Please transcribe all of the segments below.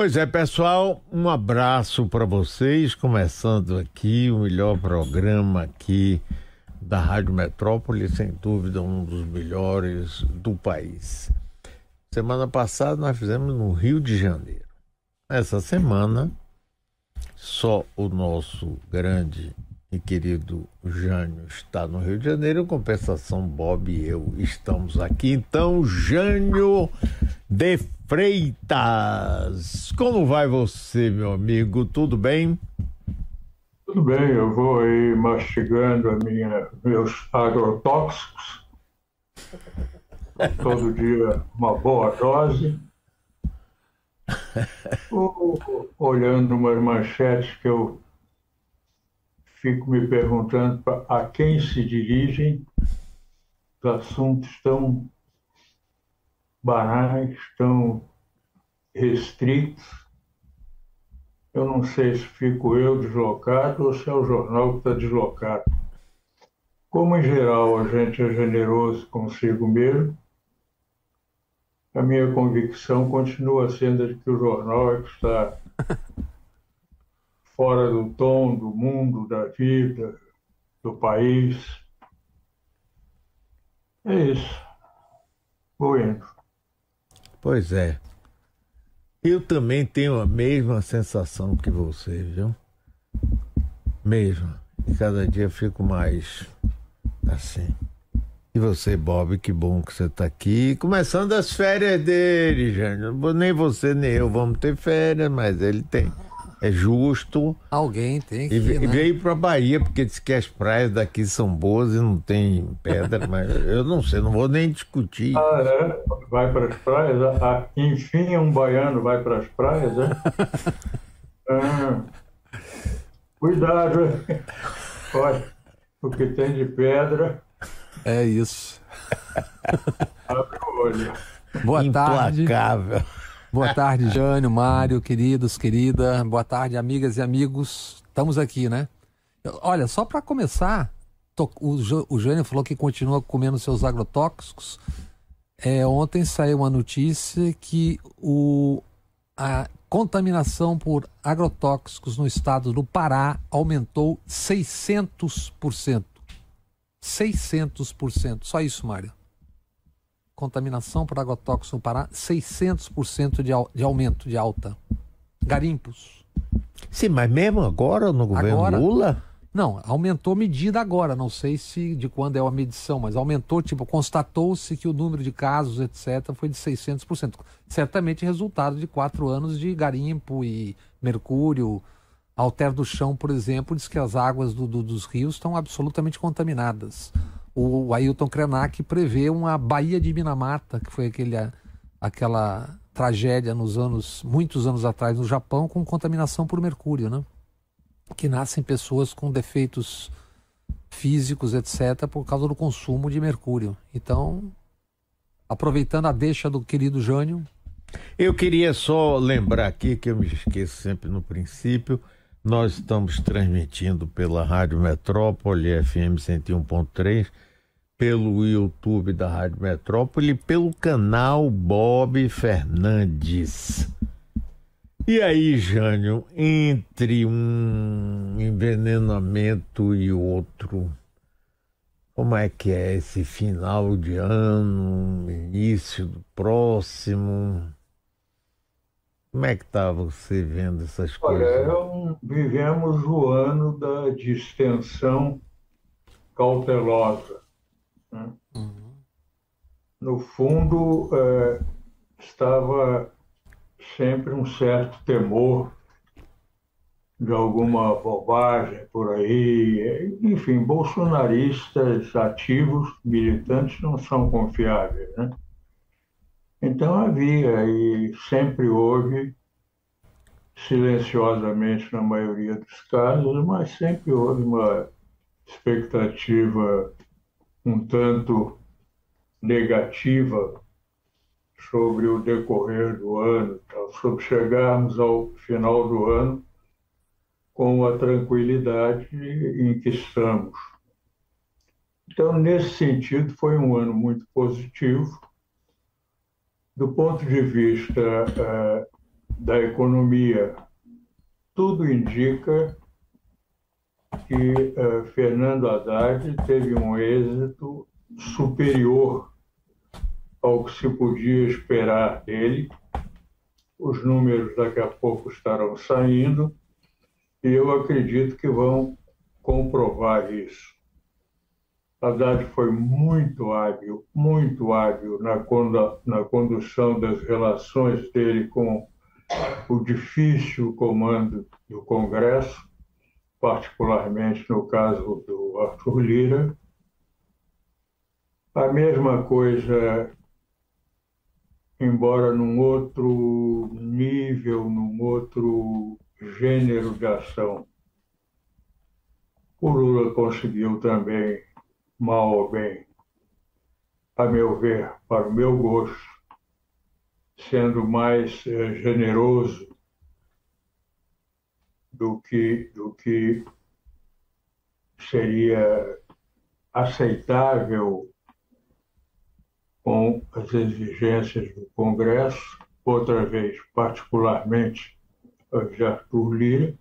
Pois é, pessoal, um abraço para vocês, começando aqui o melhor programa aqui da Rádio Metrópole, sem dúvida um dos melhores do país. Semana passada nós fizemos no Rio de Janeiro. Essa semana, só o nosso grande e querido Jânio está no Rio de Janeiro, em compensação, Bob e eu estamos aqui. Então, Jânio de Freitas, como vai você, meu amigo? Tudo bem? Tudo bem, eu vou aí mastigando a minha, meus agrotóxicos. Todo dia uma boa dose. olhando umas manchetes que eu fico me perguntando a quem se dirigem os assuntos tão banais, tão restritos. Eu não sei se fico eu deslocado ou se é o jornal que está deslocado. Como, em geral, a gente é generoso consigo mesmo, a minha convicção continua sendo de que o jornal é que está fora do tom, do mundo, da vida, do país. É isso. Vou indo. Pois é. Eu também tenho a mesma sensação que você, viu? Mesmo. E cada dia fico mais assim. E você, Bob, que bom que você está aqui. Começando as férias dele, Jânio. Nem você nem eu vamos ter férias, mas ele tem é justo. Alguém tem que. E, ir, né? veio para Bahia, porque disse que as praias daqui são boas e não tem pedra, mas eu não sei, não vou nem discutir. Ah, é? Vai para as praias? Ah, ah, enfim, um baiano vai para as praias, é? ah, cuidado, olha, o que tem de pedra. É isso. Abre o olho. Boa Implacável. tarde. Boa tarde, Jânio, Mário, queridos, querida. Boa tarde, amigas e amigos. Estamos aqui, né? Olha, só para começar, o Jânio falou que continua comendo seus agrotóxicos. É, ontem saiu uma notícia que o, a contaminação por agrotóxicos no estado do Pará aumentou 600%. 600%. Só isso, Mário contaminação por agrotóxico no Pará, 600% de, de aumento de alta. Garimpos. Sim, mas mesmo agora no governo agora, Lula? Não, aumentou medida agora, não sei se de quando é a medição, mas aumentou, tipo, constatou-se que o número de casos, etc., foi de 600%. Certamente resultado de quatro anos de garimpo e mercúrio. Alter do Chão, por exemplo, diz que as águas do, do, dos rios estão absolutamente contaminadas o Ailton Krenak prevê uma Baía de Minamata, que foi aquele, aquela tragédia nos anos, muitos anos atrás no Japão, com contaminação por mercúrio, né? Que nascem pessoas com defeitos físicos, etc., por causa do consumo de mercúrio. Então, aproveitando a deixa do querido Jânio. Eu queria só lembrar aqui, que eu me esqueço sempre no princípio, nós estamos transmitindo pela Rádio Metrópole FM 101.3 pelo YouTube da Rádio Metrópole, pelo canal Bob Fernandes. E aí, Jânio, entre um envenenamento e outro, como é que é esse final de ano, início do próximo? Como é que está você vendo essas coisas? Olha, vivemos o ano da distensão cautelosa né? Uhum. No fundo, é, estava sempre um certo temor de alguma bobagem por aí. Enfim, bolsonaristas ativos, militantes, não são confiáveis. Né? Então havia e sempre houve, silenciosamente na maioria dos casos, mas sempre houve uma expectativa um tanto negativa sobre o decorrer do ano, sobre chegarmos ao final do ano com a tranquilidade em que estamos. Então, nesse sentido, foi um ano muito positivo. Do ponto de vista uh, da economia. Tudo indica que uh, Fernando Haddad teve um êxito superior ao que se podia esperar dele. Os números daqui a pouco estarão saindo e eu acredito que vão comprovar isso. Haddad foi muito hábil, muito hábil na, na condução das relações dele com o difícil comando do Congresso, particularmente no caso do Arthur Lira. A mesma coisa, embora num outro nível, num outro gênero de ação. O Lula conseguiu também, mal ou bem, a meu ver, para o meu gosto, sendo mais eh, generoso do que, do que seria aceitável com as exigências do Congresso, outra vez, particularmente de Arthur Lira,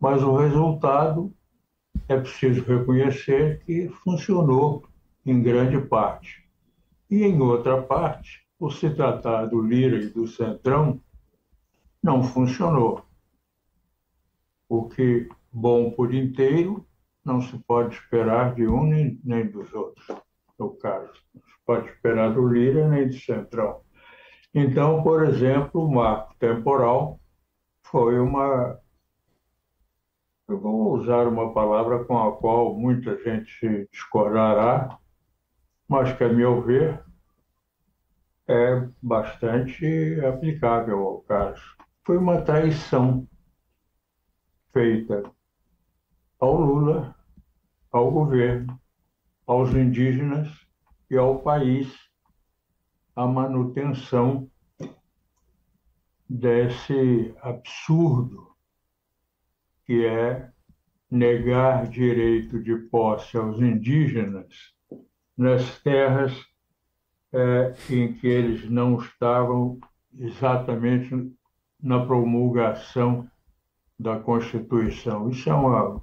mas o resultado é preciso reconhecer que funcionou em grande parte. E em outra parte, por se tratar do Lira e do Centrão, não funcionou. O que bom por inteiro não se pode esperar de um nem, nem dos outros, no caso. Não se pode esperar do Lira nem do Centrão. Então, por exemplo, o marco temporal foi uma. Eu vou usar uma palavra com a qual muita gente discordará, mas que, a meu ver, é bastante aplicável ao caso. Foi uma traição feita ao Lula, ao governo, aos indígenas e ao país a manutenção desse absurdo que é negar direito de posse aos indígenas nas terras é, em que eles não estavam exatamente na promulgação da Constituição. Isso é uma,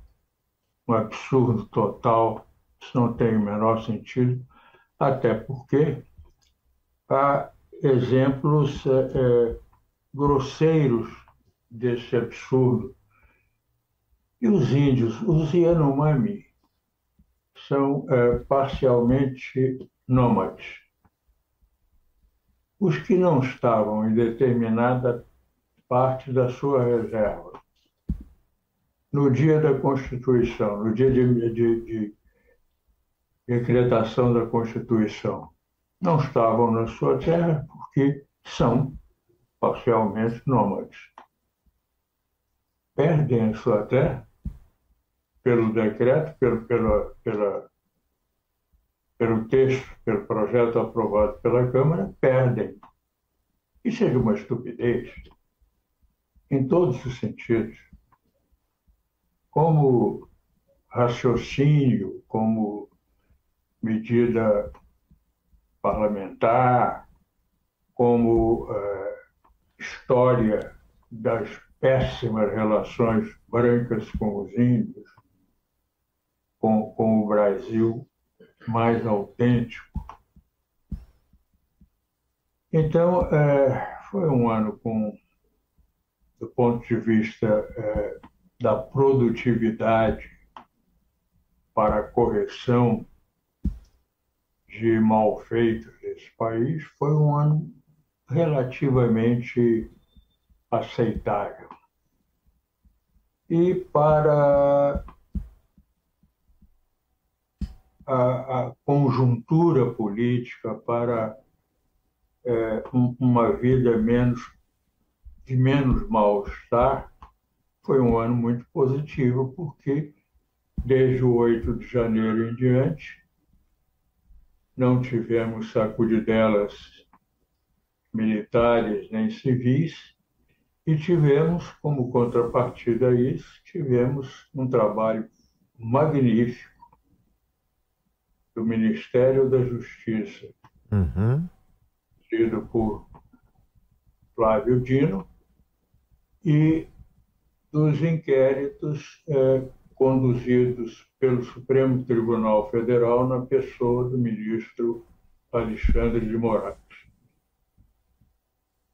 um absurdo total, isso não tem o menor sentido, até porque há exemplos é, grosseiros desse absurdo. E os índios, os Yanomami, são é, parcialmente nômades os que não estavam em determinada parte da sua reserva. No dia da Constituição, no dia de, de, de decretação da Constituição, não estavam na sua terra porque são parcialmente nômades. Perdem a sua terra pelo decreto, pelo, pela, pela pelo texto, pelo projeto aprovado pela Câmara, perdem. Isso é uma estupidez, em todos os sentidos. Como raciocínio, como medida parlamentar, como uh, história das péssimas relações brancas com os índios, com, com o Brasil, mais autêntico. Então, é, foi um ano com, do ponto de vista é, da produtividade para a correção de malfeitos desse país, foi um ano relativamente aceitável. E para a, a conjuntura política para é, um, uma vida menos de menos mal-estar, foi um ano muito positivo, porque desde o 8 de janeiro em diante não tivemos sacudidelas militares nem civis e tivemos, como contrapartida a isso, tivemos um trabalho magnífico do Ministério da Justiça, uhum. por Flávio Dino, e dos inquéritos é, conduzidos pelo Supremo Tribunal Federal na pessoa do ministro Alexandre de Moraes.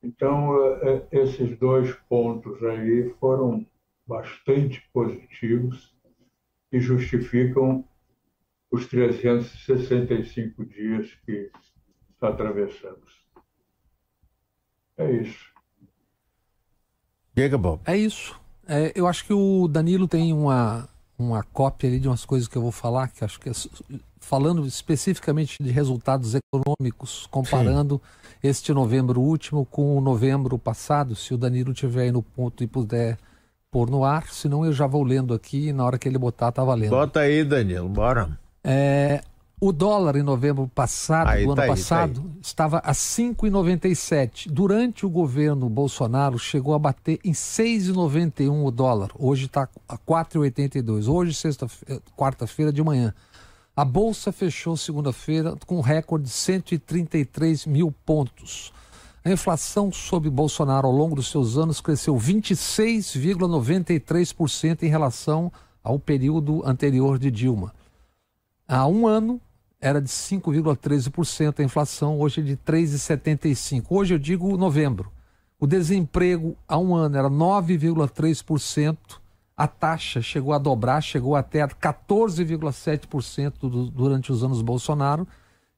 Então, é, é, esses dois pontos aí foram bastante positivos e justificam os 365 dias que atravessamos. É isso. Diga, Bob. É isso. É, eu acho que o Danilo tem uma, uma cópia ali de umas coisas que eu vou falar, que acho que é, falando especificamente de resultados econômicos, comparando Sim. este novembro último com o novembro passado, se o Danilo tiver aí no ponto e puder pôr no ar, senão eu já vou lendo aqui e na hora que ele botar tá valendo. Bota aí, Danilo, bora. É, o dólar em novembro passado, aí, do ano tá aí, passado, tá estava a 5,97. Durante o governo Bolsonaro, chegou a bater em 6,91 o dólar. Hoje está a 4,82. Hoje, sexta, quarta-feira de manhã. A bolsa fechou segunda-feira com um recorde de 133 mil pontos. A inflação sob Bolsonaro ao longo dos seus anos cresceu 26,93% em relação ao período anterior de Dilma. Há um ano, era de 5,13% a inflação, hoje é de 3,75%. Hoje eu digo novembro. O desemprego há um ano era 9,3%, a taxa chegou a dobrar, chegou até a 14,7% durante os anos Bolsonaro,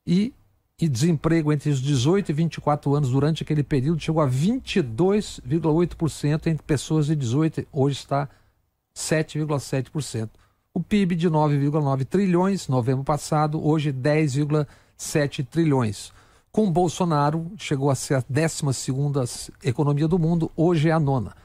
e, e desemprego entre os 18 e 24 anos durante aquele período chegou a 22,8% entre pessoas de 18, hoje está 7,7%. O PIB de 9,9 trilhões, novembro passado, hoje 10,7 trilhões. Com Bolsonaro, chegou a ser a 12 economia do mundo, hoje é a nona.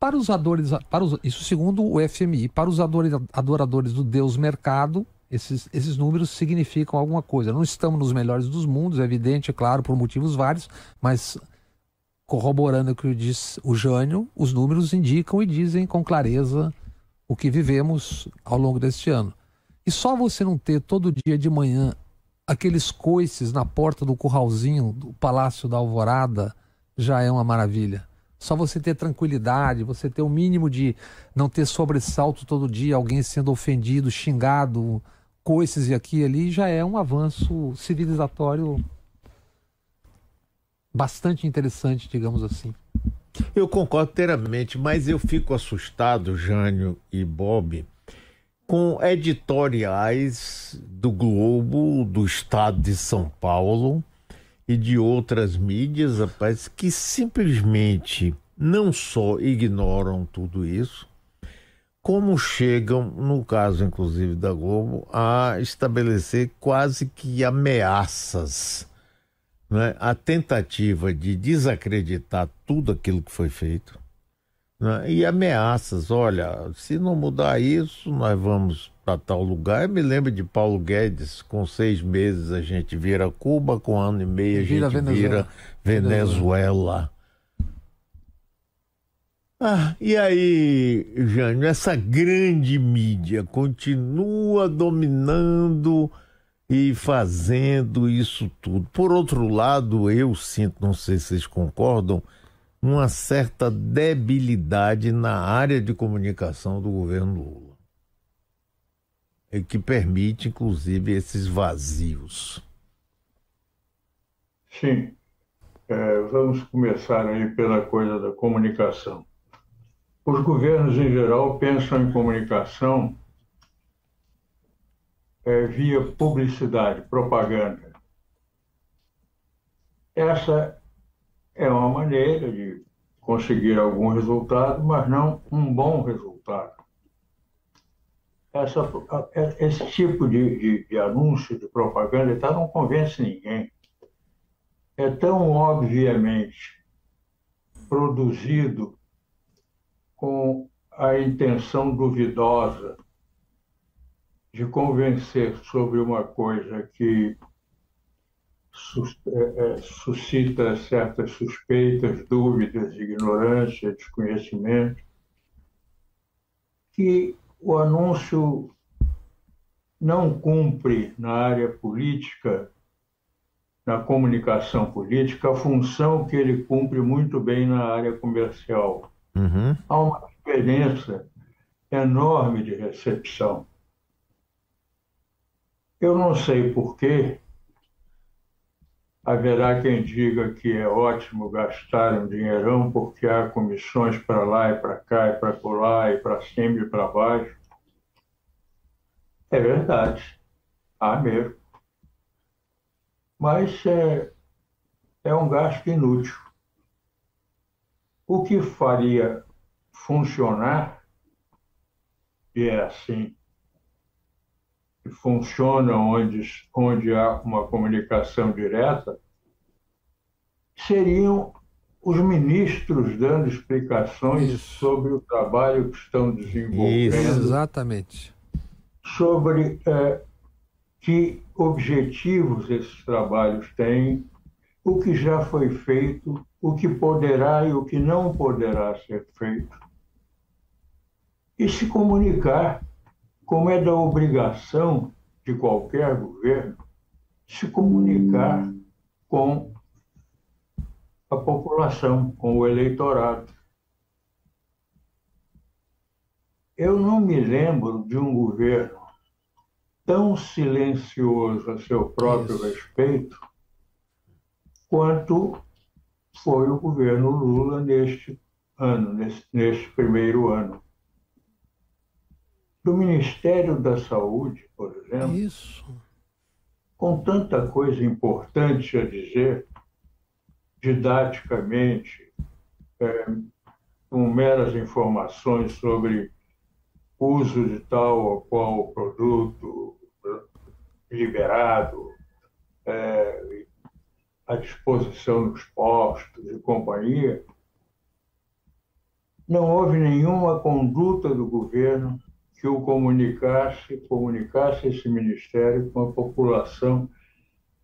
Para os adoradores, para os, isso segundo o FMI, para os adoradores do Deus mercado, esses, esses números significam alguma coisa. Não estamos nos melhores dos mundos, é evidente, é claro, por motivos vários, mas corroborando o que diz o Jânio, os números indicam e dizem com clareza o que vivemos ao longo deste ano. E só você não ter todo dia de manhã aqueles coices na porta do curralzinho do Palácio da Alvorada já é uma maravilha. Só você ter tranquilidade, você ter o mínimo de não ter sobressalto todo dia, alguém sendo ofendido, xingado, coices e aqui e ali, já é um avanço civilizatório bastante interessante, digamos assim. Eu concordo inteiramente, mas eu fico assustado, Jânio e Bob, com editoriais do Globo, do Estado de São Paulo e de outras mídias, rapaz, que simplesmente não só ignoram tudo isso, como chegam, no caso inclusive da Globo, a estabelecer quase que ameaças né, a tentativa de desacreditar tudo aquilo que foi feito né, e ameaças. Olha, se não mudar isso, nós vamos para tal lugar. Eu me lembro de Paulo Guedes, com seis meses a gente vira Cuba, com um ano e meio a gente Venezuela. vira Venezuela. Ah, e aí, Jânio, essa grande mídia continua dominando e fazendo isso tudo. Por outro lado, eu sinto, não sei se vocês concordam, uma certa debilidade na área de comunicação do governo Lula. E que permite, inclusive, esses vazios. Sim. É, vamos começar aí pela coisa da comunicação. Os governos, em geral, pensam em comunicação é, via publicidade, propaganda. Essa é uma maneira de conseguir algum resultado, mas não um bom resultado. Essa, é, esse tipo de, de, de anúncio, de propaganda, tá, não convence ninguém. É tão obviamente produzido com a intenção duvidosa de convencer sobre uma coisa que é, é, suscita certas suspeitas, dúvidas, ignorância, desconhecimento, que o anúncio não cumpre na área política, na comunicação política, a função que ele cumpre muito bem na área comercial, Uhum. Há uma diferença enorme de recepção. Eu não sei porquê, haverá quem diga que é ótimo gastar um dinheirão porque há comissões para lá e para cá e para colar e para cima e para baixo. É verdade, há mesmo. Mas é, é um gasto inútil. O que faria funcionar, e é assim, que funciona onde, onde há uma comunicação direta, seriam os ministros dando explicações Isso. sobre o trabalho que estão desenvolvendo. Isso, exatamente. Sobre é, que objetivos esses trabalhos têm, o que já foi feito, o que poderá e o que não poderá ser feito. E se comunicar como é da obrigação de qualquer governo se comunicar com a população, com o eleitorado. Eu não me lembro de um governo tão silencioso a seu próprio Isso. respeito quanto foi o governo Lula neste ano, neste, neste primeiro ano do Ministério da Saúde, por exemplo, Isso. com tanta coisa importante a dizer, didaticamente, é, com meras informações sobre uso de tal ou qual produto liberado, é, à disposição dos postos e companhia, não houve nenhuma conduta do governo que o comunicasse, comunicasse esse ministério com a população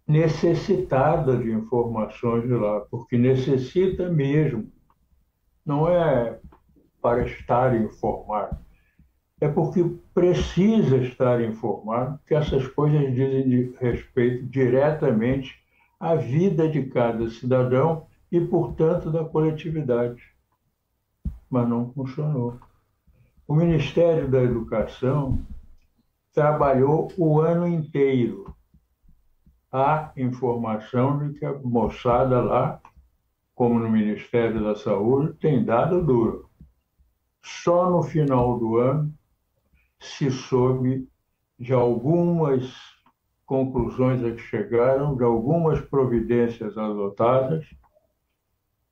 necessitada de informações de lá, porque necessita mesmo. Não é para estar informado, é porque precisa estar informado, que essas coisas dizem respeito diretamente à vida de cada cidadão e, portanto, da coletividade. Mas não funcionou. O Ministério da Educação trabalhou o ano inteiro. Há informação de que a moçada lá, como no Ministério da Saúde, tem dado duro. Só no final do ano se soube de algumas conclusões a que chegaram, de algumas providências adotadas,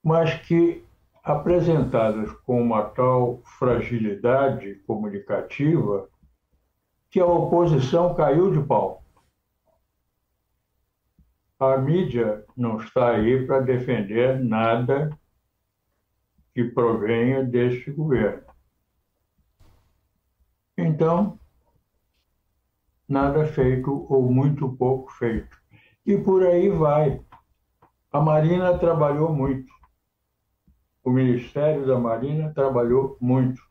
mas que apresentadas com uma tal fragilidade comunicativa que a oposição caiu de pau. A mídia não está aí para defender nada que provenha deste governo. Então, nada feito ou muito pouco feito. E por aí vai. A Marina trabalhou muito o Ministério da Marinha trabalhou muito.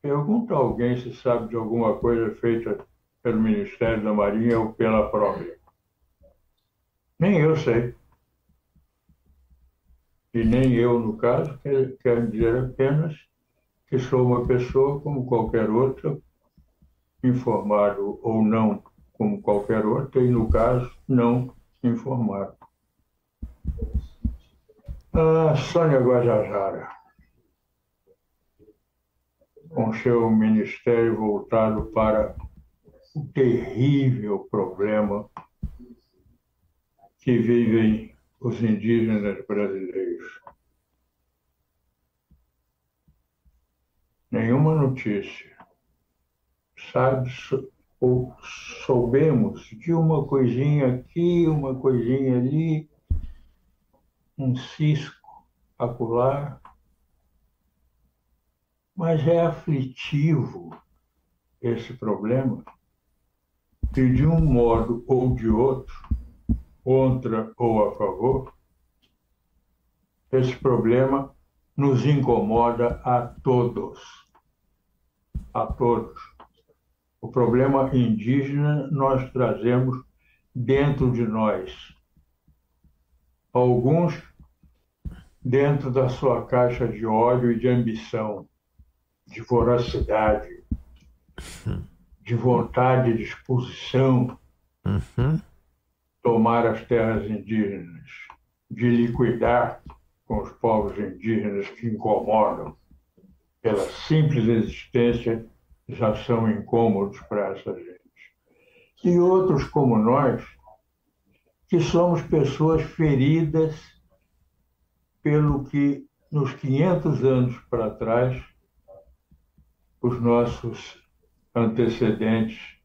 Pergunta a alguém se sabe de alguma coisa feita pelo Ministério da Marinha ou pela própria. Nem eu sei. E nem eu, no caso, quero dizer apenas que sou uma pessoa como qualquer outra, informado ou não como qualquer outra, e no caso, não informado. A Sônia Guajajara, com seu ministério voltado para o terrível problema que vivem os indígenas brasileiros. Nenhuma notícia. Sabe, ou soubemos de uma coisinha aqui, uma coisinha ali, um cisco acular, mas é aflitivo esse problema e de um modo ou de outro, contra ou a favor, esse problema nos incomoda a todos. A todos. O problema indígena nós trazemos dentro de nós. Alguns dentro da sua caixa de óleo e de ambição, de voracidade, de vontade e disposição, Uhum. tomar as terras indígenas, de liquidar com os povos indígenas que incomodam, pela simples existência, já são incômodos para essa gente. E outros como nós, que somos pessoas feridas pelo que nos 500 anos para trás os nossos antecedentes,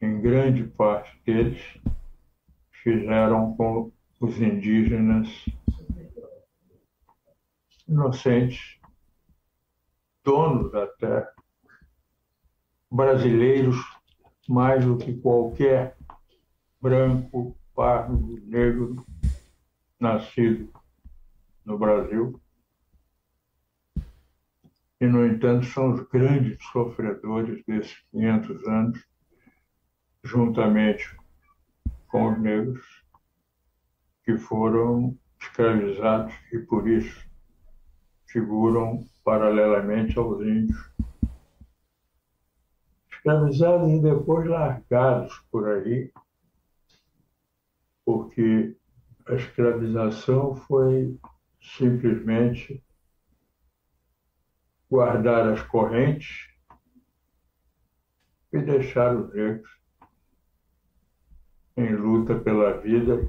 em grande parte deles, fizeram com os indígenas inocentes, donos da terra, brasileiros mais do que qualquer branco, pardo, negro nascido no Brasil. E, no entanto, são os grandes sofredores desses 500 anos, juntamente com os negros, que foram escravizados e, por isso, figuram paralelamente aos índios. Escravizados e depois largados por aí, porque a escravização foi simplesmente guardar as correntes e deixar os negros em luta pela vida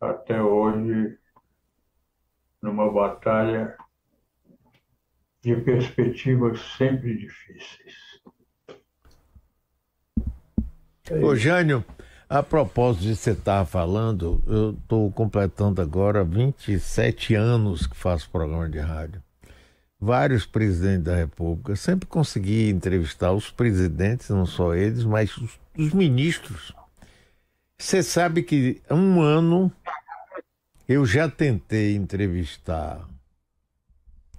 até hoje numa batalha de perspectivas sempre difíceis. Ô Jânio, a propósito de você estar falando, eu estou completando agora 27 anos que faço programa de rádio. Vários presidentes da República, sempre consegui entrevistar os presidentes, não só eles, mas os, os ministros. Você sabe que há um ano eu já tentei entrevistar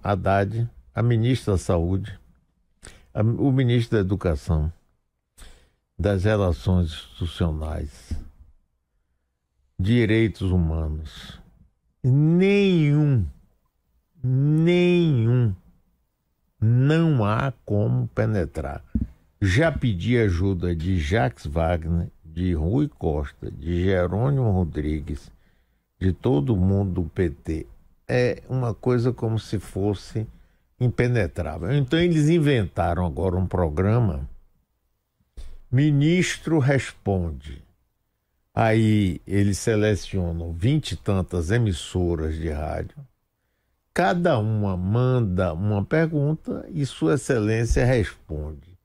a Haddad, a ministra da Saúde, a, o ministro da Educação das relações institucionais, direitos humanos. Nenhum, nenhum, não há como penetrar. Já pedi ajuda de Jacques Wagner, de Rui Costa, de Jerônimo Rodrigues, de todo mundo do PT. É uma coisa como se fosse impenetrável. Então eles inventaram agora um programa Ministro responde. Aí eles selecionam vinte e tantas emissoras de rádio. Cada uma manda uma pergunta e Sua Excelência responde.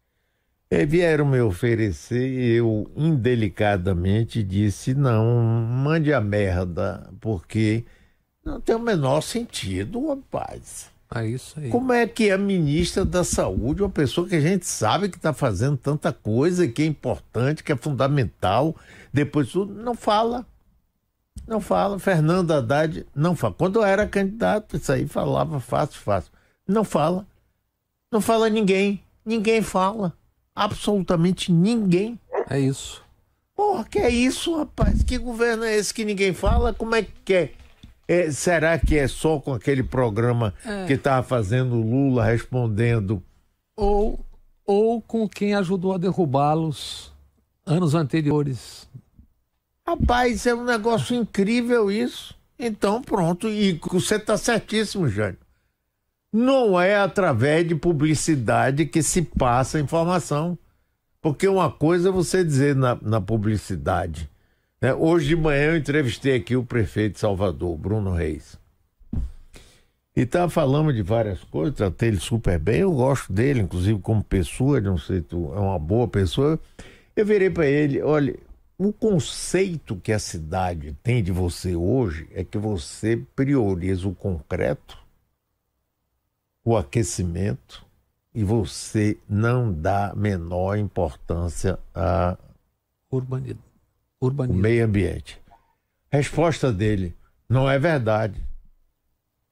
E vieram me oferecer, eu indelicadamente disse: não, mande a merda, porque não tem o menor sentido, rapaz. É isso aí. Como é que a ministra da Saúde, uma pessoa que a gente sabe que está fazendo tanta coisa, que é importante, que é fundamental, depois tudo, não fala. Não fala. Fernando Haddad não fala. Quando eu era candidato, isso aí falava fácil, fácil. Não fala. Não fala ninguém. Ninguém fala. Absolutamente ninguém. É isso. Porra, que é isso, rapaz? Que governo é esse que ninguém fala? Como é que é? É, será que é só com aquele programa é. que estava fazendo Lula respondendo? Ou, ou com quem ajudou a derrubá-los anos anteriores? Rapaz, é um negócio incrível isso. Então, pronto. E você está certíssimo, Jânio. Não é através de publicidade que se passa a informação. Porque uma coisa é você dizer na, na publicidade né? Hoje de manhã eu entrevistei aqui o prefeito de Salvador, Bruno Reis. E estava falando de várias coisas, tratei ele super bem, eu gosto dele, inclusive como pessoa, não sei, tu é uma boa pessoa. Eu virei para ele, olha, o conceito que a cidade tem de você hoje é que você prioriza o concreto, o aquecimento, e você não dá menor importância à urbanidade urbanismo. meio ambiente. Resposta dele: não é verdade.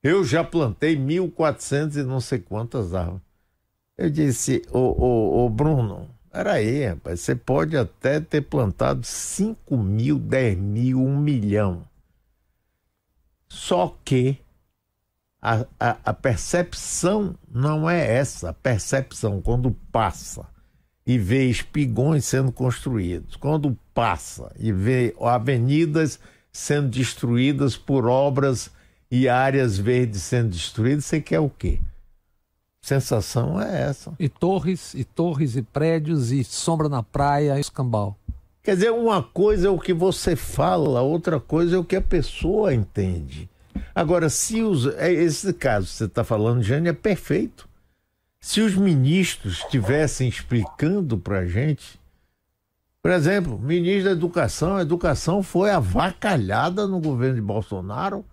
Eu já plantei 1.400 e não sei quantas árvores. Eu disse, ô, ô, ô Bruno, Peraí, rapaz, você pode até ter plantado 5 mil, 10 mil, 1 milhão. Só que a, a, a percepção não é essa. A percepção, quando passa e vê espigões sendo construídos, quando passa e vê avenidas sendo destruídas por obras e áreas verdes sendo destruídas, você quer o quê? Sensação é essa. E torres, e torres, e prédios, e sombra na praia, escambau. Quer dizer, uma coisa é o que você fala, outra coisa é o que a pessoa entende. Agora, se os. É, esse caso que você está falando, Jane, é perfeito. Se os ministros estivessem explicando para a gente. Por exemplo, ministro da Educação, a educação foi avacalhada no governo de Bolsonaro.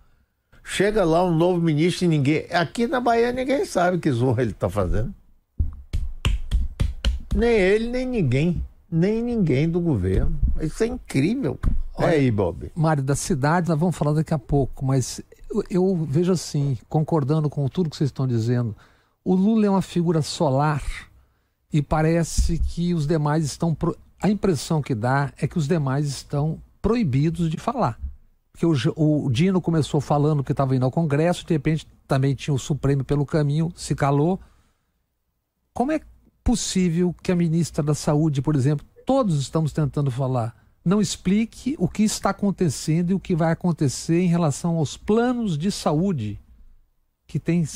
Chega lá um novo ministro e ninguém. Aqui na Bahia ninguém sabe que zorra ele está fazendo. Nem ele, nem ninguém. Nem ninguém do governo. Isso é incrível. Olha, é aí, Bob. Mário, da cidade nós vamos falar daqui a pouco, mas eu, eu vejo assim, concordando com tudo que vocês estão dizendo, o Lula é uma figura solar e parece que os demais estão. Pro... A impressão que dá é que os demais estão proibidos de falar. Porque o, o Dino começou falando que estava indo ao Congresso, de repente também tinha o Supremo pelo caminho, se calou. Como é possível que a ministra da Saúde, por exemplo, todos estamos tentando falar, não explique o que está acontecendo e o que vai acontecer em relação aos planos de saúde, que tem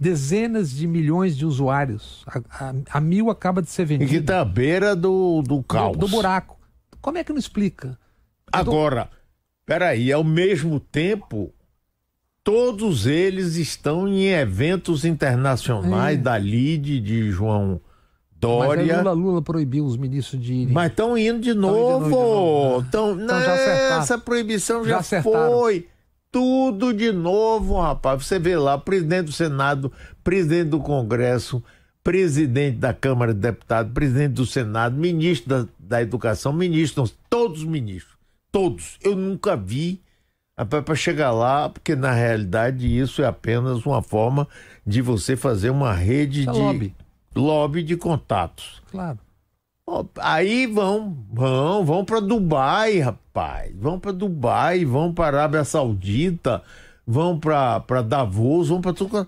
dezenas de milhões de usuários. A, a, a mil acaba de ser vendida. E que está à beira do, do caos. Do, do, buraco. Como é que não explica? Agora, peraí, ao mesmo tempo, todos eles estão em eventos internacionais é. da LIDE, de João Dória. Mas Lula, Lula proibiu os ministros de irem. Mas estão indo de novo. Então, então já essa proibição já, já foi. Tudo de novo, rapaz. Você vê lá, presidente do Senado, presidente do Congresso, presidente da Câmara de Deputados, presidente do Senado, ministro da, da Educação, ministros, todos os ministros. Todos. Eu nunca vi para chegar lá, porque na realidade isso é apenas uma forma de você fazer uma rede é de. Lobby lobby de contatos. Claro. Aí vão, vão, vão para Dubai, rapaz. Vão para Dubai, vão para Arábia Saudita, vão para Davos, vão para tudo.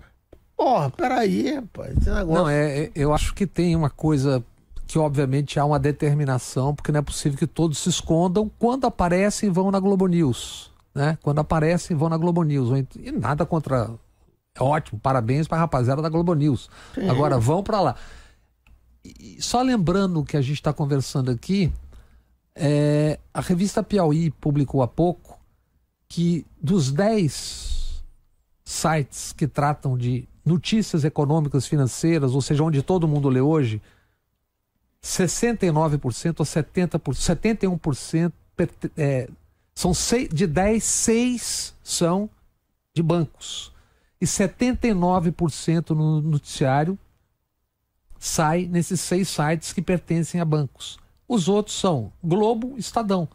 Porra, peraí, rapaz. Esse negócio... Não, é, é, eu acho que tem uma coisa que obviamente há uma determinação, porque não é possível que todos se escondam. Quando aparecem, vão na Globo News. Né? Quando aparecem, vão na Globo News. E nada contra é ótimo, parabéns para a rapaziada da Globo News. Sim. Agora vão para lá. E só lembrando que a gente está conversando aqui, é, a revista Piauí publicou há pouco que dos 10 sites que tratam de notícias econômicas financeiras, ou seja, onde todo mundo lê hoje, 69% ou 70%, 71% é, são de 10, 6 são de bancos. E 79% no noticiário sai nesses seis sites que pertencem a bancos. Os outros são Globo, Estadão.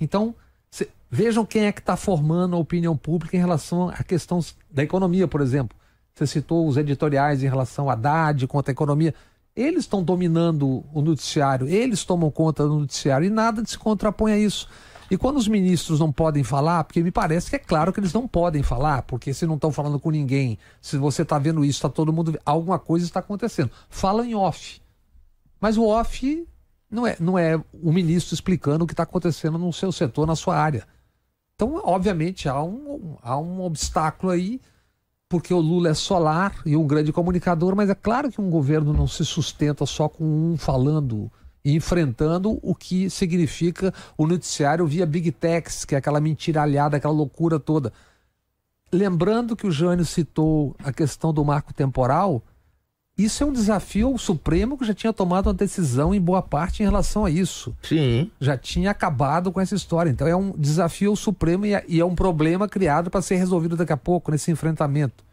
Então, cê, vejam quem é que está formando a opinião pública em relação à questão da economia, por exemplo. Você citou os editoriais em relação a Haddad contra a economia. Eles estão dominando o noticiário, eles tomam conta do noticiário e nada se contrapõe a isso. E quando os ministros não podem falar, porque me parece que é claro que eles não podem falar, porque se não estão falando com ninguém, se você está vendo isso, está todo mundo. Alguma coisa está acontecendo. Fala em off. Mas o off não é, não é o ministro explicando o que está acontecendo no seu setor, na sua área. Então, obviamente, há um, há um obstáculo aí, porque o Lula é solar e um grande comunicador, mas é claro que um governo não se sustenta só com um falando enfrentando o que significa o noticiário via Big Techs, que é aquela mentiralhada, aquela loucura toda. Lembrando que o Jânio citou a questão do marco temporal, isso é um desafio ao Supremo que já tinha tomado uma decisão em boa parte em relação a isso. Sim. Já tinha acabado com essa história. Então é um desafio ao Supremo e é, e é um problema criado para ser resolvido daqui a pouco, nesse enfrentamento.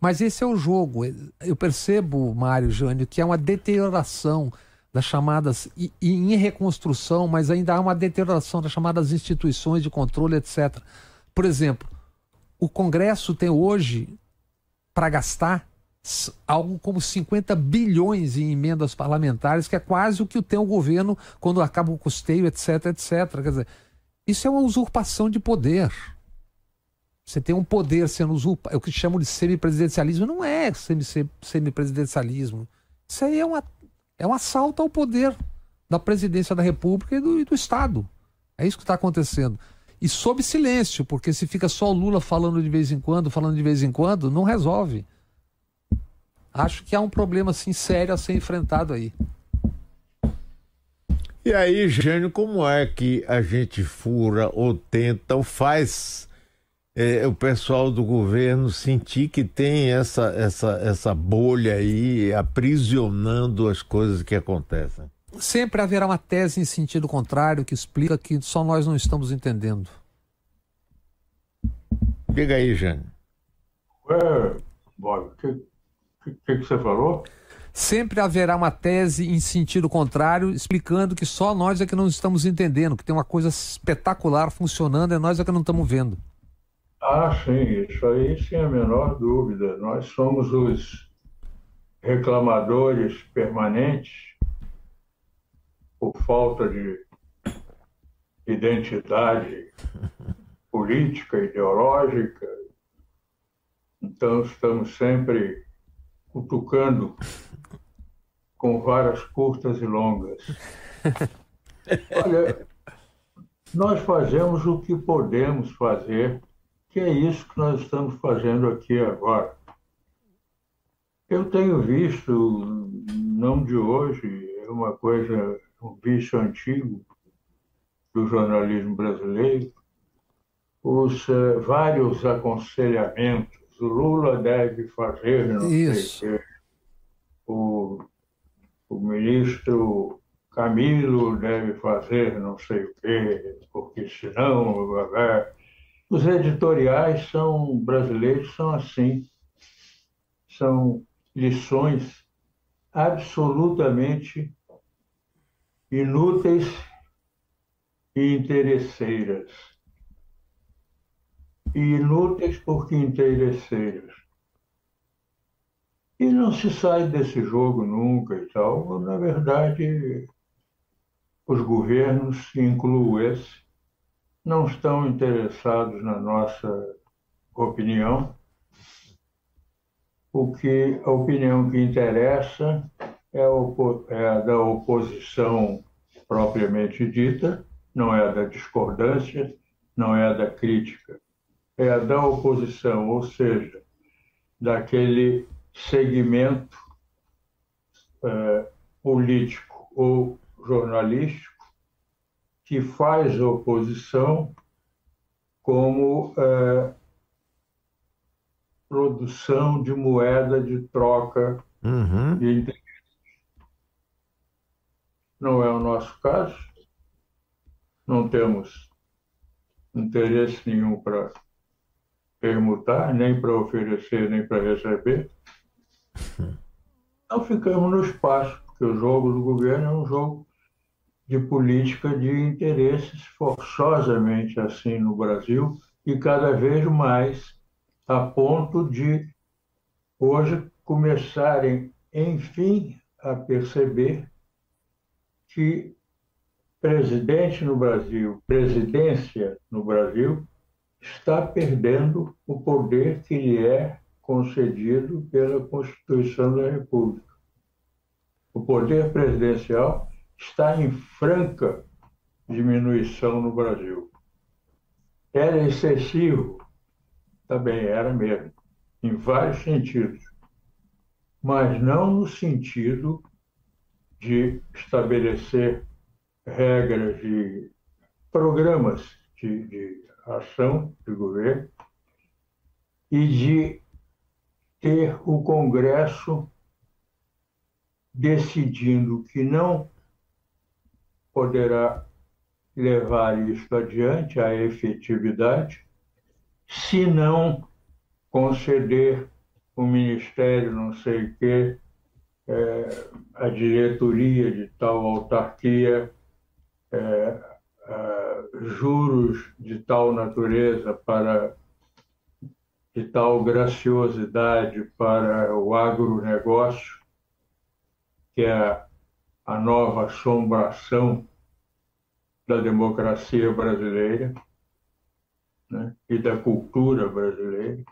Mas esse é o jogo. Eu percebo, Mário Jânio, que é uma deterioração das chamadas e, e, em reconstrução, mas ainda há uma deterioração das chamadas instituições de controle, etc. Por exemplo, o Congresso tem hoje para gastar algo como 50 bilhões em emendas parlamentares, que é quase o que tem o governo quando acaba o custeio, etc, etc. Quer dizer, isso é uma usurpação de poder. Você tem um poder sendo usurpado, é o que chamam de semipresidencialismo. Não é semipresidencialismo. Isso aí é, uma, é um assalto ao poder da presidência da República e do, e do Estado. É isso que está acontecendo. E sob silêncio, porque se fica só o Lula falando de vez em quando, falando de vez em quando, não resolve. Acho que há um problema assim sério a ser enfrentado aí. E aí, Jânio, como é que a gente fura ou tenta ou faz é, o pessoal do governo sentir que tem essa, essa, essa bolha aí aprisionando as coisas que acontecem? Sempre haverá uma tese em sentido contrário que explica que só nós não estamos entendendo. Diga aí, Jânio. É, Bob, o que, que, que você falou? Sempre haverá uma tese em sentido contrário, explicando que só nós é que não estamos entendendo, que tem uma coisa espetacular funcionando, é nós é que não estamos vendo. Ah, sim, isso aí sem a menor dúvida. Nós somos os reclamadores permanentes por falta de identidade política, ideológica. Então, estamos sempre cutucando com varas curtas e longas. Olha, nós fazemos o que podemos fazer, que é isso que nós estamos fazendo aqui agora. Eu tenho visto, não de hoje, é uma coisa, um vício antigo do jornalismo brasileiro, os uh, vários aconselhamentos. O Lula deve fazer, não Isso. sei o. O o ministro Camilo deve fazer não sei o quê, porque senão. Os editoriais são brasileiros são assim. São lições absolutamente inúteis e interesseiras. E inúteis porque interesseiras. E não se sai desse jogo nunca e tal. Na verdade, os governos, incluo esse, não estão interessados na nossa opinião. O que a opinião que interessa é a, é a da oposição propriamente dita, não é a da discordância, não é a da crítica, é a da oposição, ou seja, daquele segmento é, político ou jornalístico que faz oposição como é, produção de moeda de troca uhum. de interesses. Não é o nosso caso, não temos interesse nenhum para permutar, nem para oferecer, nem para receber. Então ficamos no espaço, porque o jogo do governo é um jogo de política de interesses forçosamente assim no Brasil e cada vez mais a ponto de hoje começarem, enfim, a perceber que presidente no Brasil, presidência no Brasil, está perdendo o poder que lhe é concedido pela Constituição da República. O poder presidencial está em franca diminuição no Brasil. Era excessivo? Também era mesmo, em vários sentidos, mas não no sentido de estabelecer regras de programas de, de ação de governo e de ter o Congresso decidindo que não poderá levar isso adiante, a efetividade, se não conceder o Ministério, não sei o quê, é, a diretoria de tal autarquia, é, juros de tal natureza para de tal graciosidade para o agronegócio, que é a nova assombração da democracia brasileira né, e da cultura brasileira.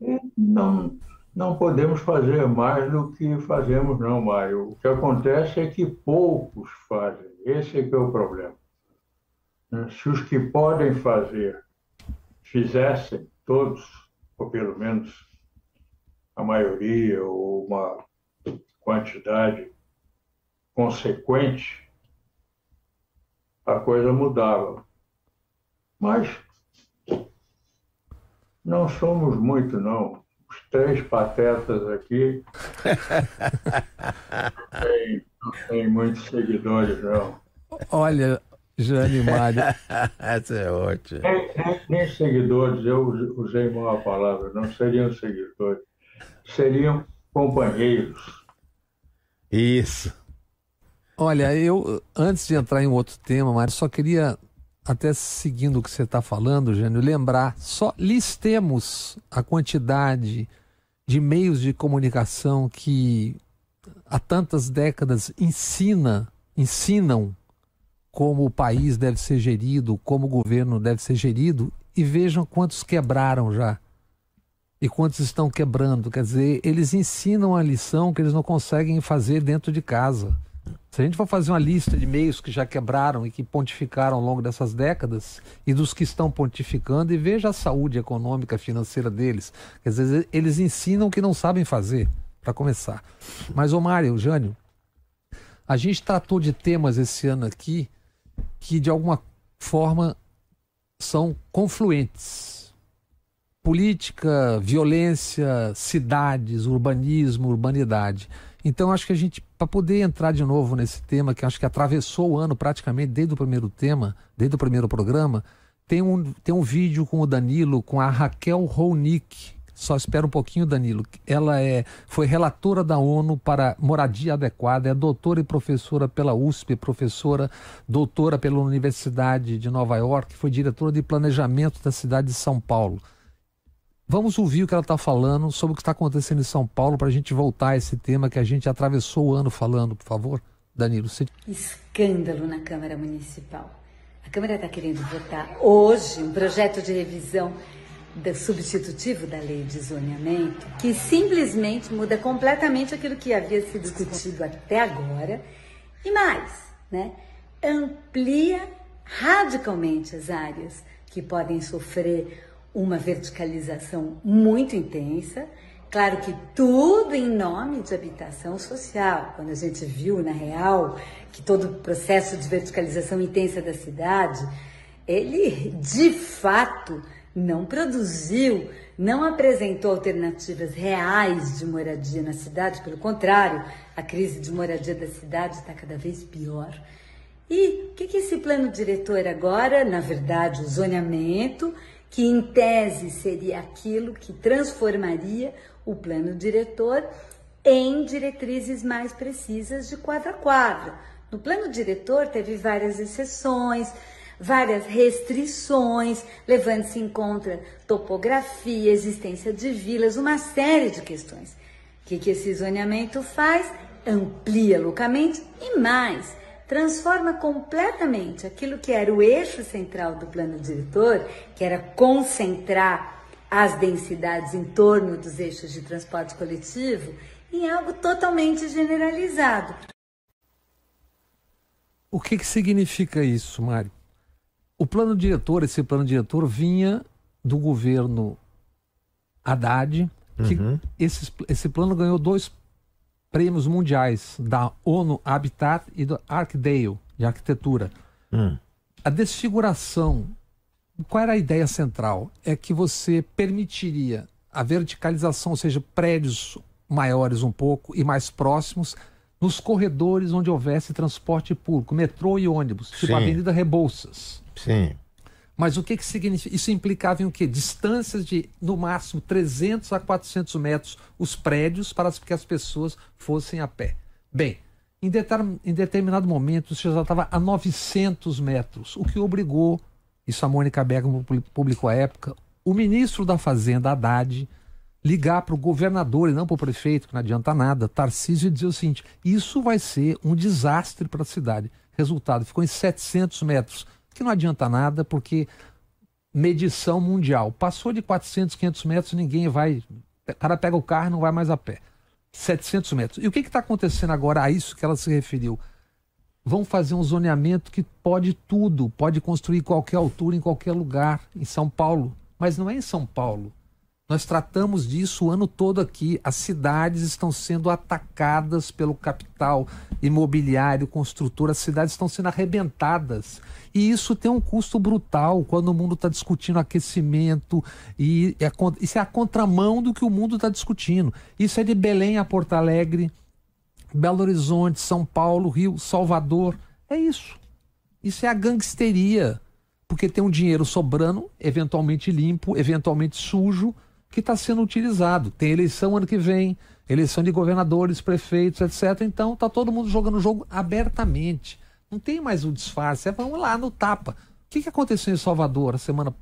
E não, não podemos fazer mais do que fazemos, não, Mário. O que acontece é que poucos fazem. Esse é que é o problema. Né, se os que podem fazer fizessem, todos, ou pelo menos a maioria, ou uma quantidade consequente, a coisa mudava. Mas não somos muito, não. Os três patetas aqui não tem, não tem muitos seguidores, não. Olha, Jane Mário. Essa é ótima. Nem, nem, nem, seguidores, eu usei mal a palavra, não seriam seguidores, seriam companheiros. Isso. Olha, eu, antes de entrar em outro tema, Mário, só queria, até seguindo o que você está falando, Jânio, lembrar, só listemos a quantidade de meios de comunicação que há tantas décadas ensina, ensinam como o país deve ser gerido, como o governo deve ser gerido, e vejam quantos quebraram já. E quantos estão quebrando. Quer dizer, eles ensinam a lição que eles não conseguem fazer dentro de casa. Se a gente for fazer uma lista de meios que já quebraram e que pontificaram ao longo dessas décadas e dos que estão pontificando e veja a saúde econômica financeira deles, quer dizer, eles ensinam o que não sabem fazer, para começar. Mas, ô Mário, Jânio, a gente tratou de temas esse ano aqui que, de alguma forma, são confluentes. Política, violência, cidades, urbanismo, urbanidade. Então, acho que a gente, para poder entrar de novo nesse tema, que acho que atravessou o ano praticamente desde o primeiro tema, desde o primeiro programa, tem um, tem um vídeo com o Danilo, com a Raquel Ronick. Só espera um pouquinho, Danilo. Ela é, foi relatora da ONU para moradia adequada, é doutora e professora pela USP, professora, doutora pela Universidade de Nova York, foi diretora de planejamento da cidade de São Paulo. Vamos ouvir o que ela está falando sobre o que está acontecendo em São Paulo para a gente voltar a esse tema que a gente atravessou o ano falando, por favor. Danilo. Escândalo na Câmara Municipal. A Câmara está querendo votar hoje um projeto de revisão do substitutivo da lei de zoneamento que simplesmente muda completamente aquilo que havia sido discutido até agora e mais, né? Amplia radicalmente as áreas que podem sofrer uma verticalização muito intensa. Claro que tudo em nome de habitação social. Quando a gente viu, na real, que todo o processo de verticalização intensa da cidade, ele de fato não produziu, não apresentou alternativas reais de moradia na cidade, pelo contrário, a crise de moradia da cidade está cada vez pior. E o que, que esse plano diretor agora, na verdade, o zoneamento, que em tese seria aquilo que transformaria o plano diretor em diretrizes mais precisas de quadra a quadra. No plano diretor teve várias exceções, várias restrições, levando-se em conta topografia, existência de vilas, uma série de questões. O que, que esse zoneamento faz? Amplia loucamente e mais transforma completamente aquilo que era o eixo central do plano diretor, que era concentrar as densidades em torno dos eixos de transporte coletivo, em algo totalmente generalizado. O que, que significa isso, Mário? O plano diretor, esse plano diretor, vinha do governo Haddad, que uhum. esse, esse plano ganhou dois prêmios mundiais da ONU Habitat e do Arcdale, de arquitetura. Hum. A desfiguração, qual era a ideia central? É que você permitiria a verticalização, ou seja, prédios maiores um pouco e mais próximos, nos corredores onde houvesse transporte público, metrô e ônibus, tipo Sim. a Avenida Rebouças. Sim. Mas o que, que significa? Isso implicava em o quê? Distâncias de, no máximo, 300 a 400 metros os prédios para que as pessoas fossem a pé. Bem, em, em determinado momento isso já estava a 900 metros, o que obrigou isso a Mônica Bergamo publicou à época, o ministro da Fazenda, Haddad, ligar para o governador e não para o prefeito, que não adianta nada, Tarcísio, e dizer o seguinte: isso vai ser um desastre para a cidade. Resultado, ficou em 700 metros, que não adianta nada, porque medição mundial. Passou de 400, 500 metros, ninguém vai. O cara pega o carro e não vai mais a pé. 700 metros. E o que está acontecendo agora a isso que ela se referiu? Vão fazer um zoneamento que pode tudo, pode construir qualquer altura, em qualquer lugar, em São Paulo. Mas não é em São Paulo. Nós tratamos disso o ano todo aqui. As cidades estão sendo atacadas pelo capital imobiliário, construtor, as cidades estão sendo arrebentadas. E isso tem um custo brutal quando o mundo está discutindo aquecimento. E é, isso é a contramão do que o mundo está discutindo. Isso é de Belém a Porto Alegre, Belo Horizonte, São Paulo, Rio, Salvador. É isso. Isso é a gangsteria. Porque tem um dinheiro sobrando, eventualmente limpo, eventualmente sujo que está sendo utilizado. Tem eleição ano que vem, eleição de governadores, prefeitos, etc. Então está todo mundo jogando o jogo abertamente. Não tem mais o disfarce, é vamos lá no tapa. O que, que aconteceu em Salvador a semana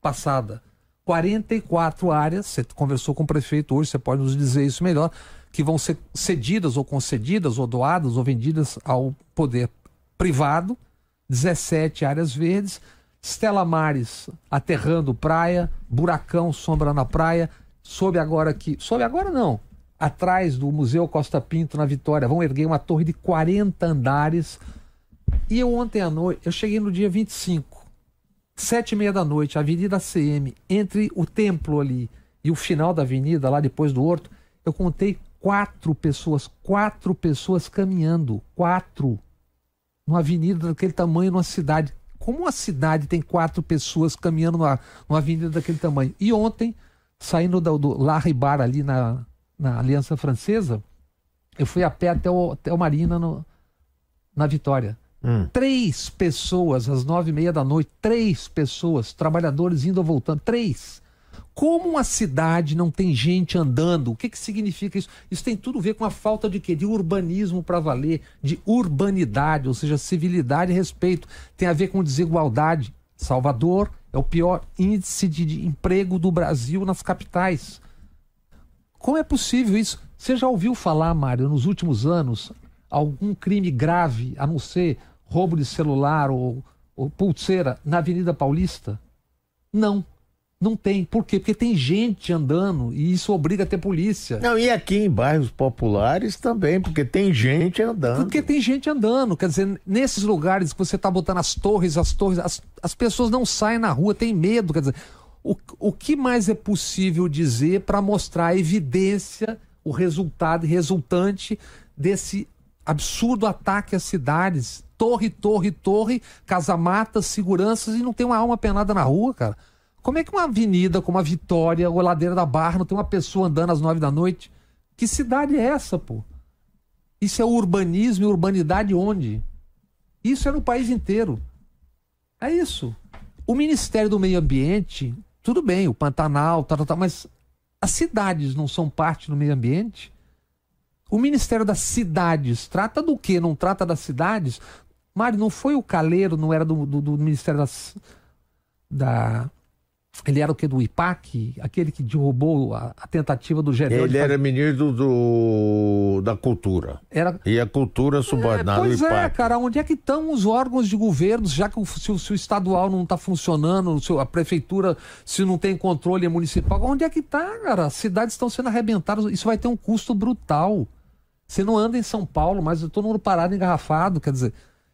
passada? 44 áreas, você conversou com o prefeito hoje, você pode nos dizer isso melhor, que vão ser cedidas ou concedidas, ou doadas ou vendidas ao poder privado, 17 áreas verdes, Stella Mares aterrando praia, buracão, sombra na praia. Soube agora que. Soube agora não. Atrás do Museu Costa Pinto, na Vitória, vão erguer uma torre de 40 andares. E eu ontem à noite, eu cheguei no dia 25, sete e meia da noite, Avenida CM, entre o templo ali e o final da avenida, lá depois do horto, eu contei quatro pessoas, quatro pessoas caminhando, quatro, numa avenida daquele tamanho, numa cidade como uma cidade tem quatro pessoas caminhando numa, numa avenida daquele tamanho? E ontem, saindo do, do Bar ali na, na Aliança Francesa, eu fui a pé até o, até o Marina no, na Vitória. Hum. Três pessoas, às nove e meia da noite, três pessoas, trabalhadores indo ou voltando, três. Como uma cidade não tem gente andando? O que, que significa isso? Isso tem tudo a ver com a falta de quê? De urbanismo para valer, de urbanidade, ou seja, civilidade e respeito. Tem a ver com desigualdade. Salvador é o pior índice de emprego do Brasil nas capitais. Como é possível isso? Você já ouviu falar, Mário, nos últimos anos, algum crime grave, a não ser roubo de celular ou, ou pulseira, na Avenida Paulista? Não. Não tem. Por quê? Porque tem gente andando e isso obriga a ter polícia. Não, e aqui em bairros populares também, porque tem gente andando. Porque tem gente andando. Quer dizer, nesses lugares que você está botando as torres, as torres, as, as pessoas não saem na rua, tem medo. Quer dizer, o, o que mais é possível dizer para mostrar a evidência, o resultado resultante desse absurdo ataque às cidades? Torre, torre, torre, casa-matas, seguranças e não tem uma alma penada na rua, cara. Como é que uma avenida como a Vitória ou a Ladeira da Barra não tem uma pessoa andando às nove da noite? Que cidade é essa, pô? Isso é urbanismo e urbanidade onde? Isso é no país inteiro. É isso. O Ministério do Meio Ambiente, tudo bem, o Pantanal, tal, tal, tal, mas as cidades não são parte do meio ambiente? O Ministério das Cidades trata do quê? Não trata das cidades? Mário, não foi o Caleiro, não era do, do, do Ministério das, da ele era o que do IPAC, aquele que derrubou a, a tentativa do Gervais. Ele era ministro do, da cultura. Era... E a cultura subordinada é, pois IPAC. é, cara, onde é que estão os órgãos de governo, já que o, se, se o estadual não está funcionando, se a prefeitura, se não tem controle municipal, onde é que está, cara? As cidades estão sendo arrebentadas, isso vai ter um custo brutal. Você não anda em São Paulo, mas todo mundo parado, engarrafado, quer dizer,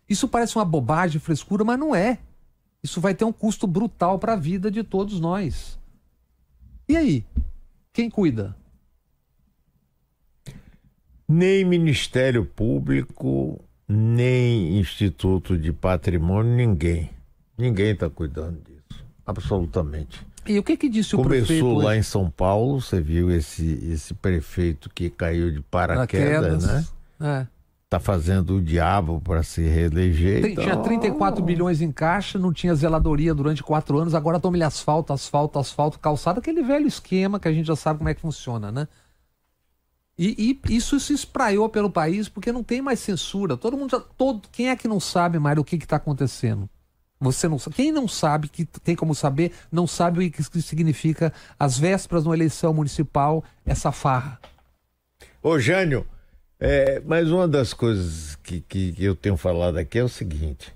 isso parece uma bobagem, frescura, mas não é. Isso vai ter um custo brutal para a vida de todos nós. E aí? Quem cuida? Nem Ministério Público, nem Instituto de Patrimônio, ninguém. Ninguém está cuidando disso. Absolutamente. E o que que disse o Começou prefeito? Começou lá hoje? em São Paulo, você viu esse, esse prefeito que caiu de paraquedas, né? É tá fazendo o diabo para se reeleger. Tem, então... Tinha 34 bilhões em caixa, não tinha zeladoria durante quatro anos, agora toma-lhe asfalto, asfalto, asfalto, calçado, aquele velho esquema que a gente já sabe como é que funciona, né? E, e, isso se espraiou pelo país porque não tem mais censura. Todo mundo já. Todo, quem é que não sabe mais o que está acontecendo? Você não Quem não sabe, que tem como saber, não sabe o que significa as vésperas de uma eleição municipal, essa farra. Ô, Jânio, é, mas uma das coisas que, que, eu tenho falado aqui é o seguinte: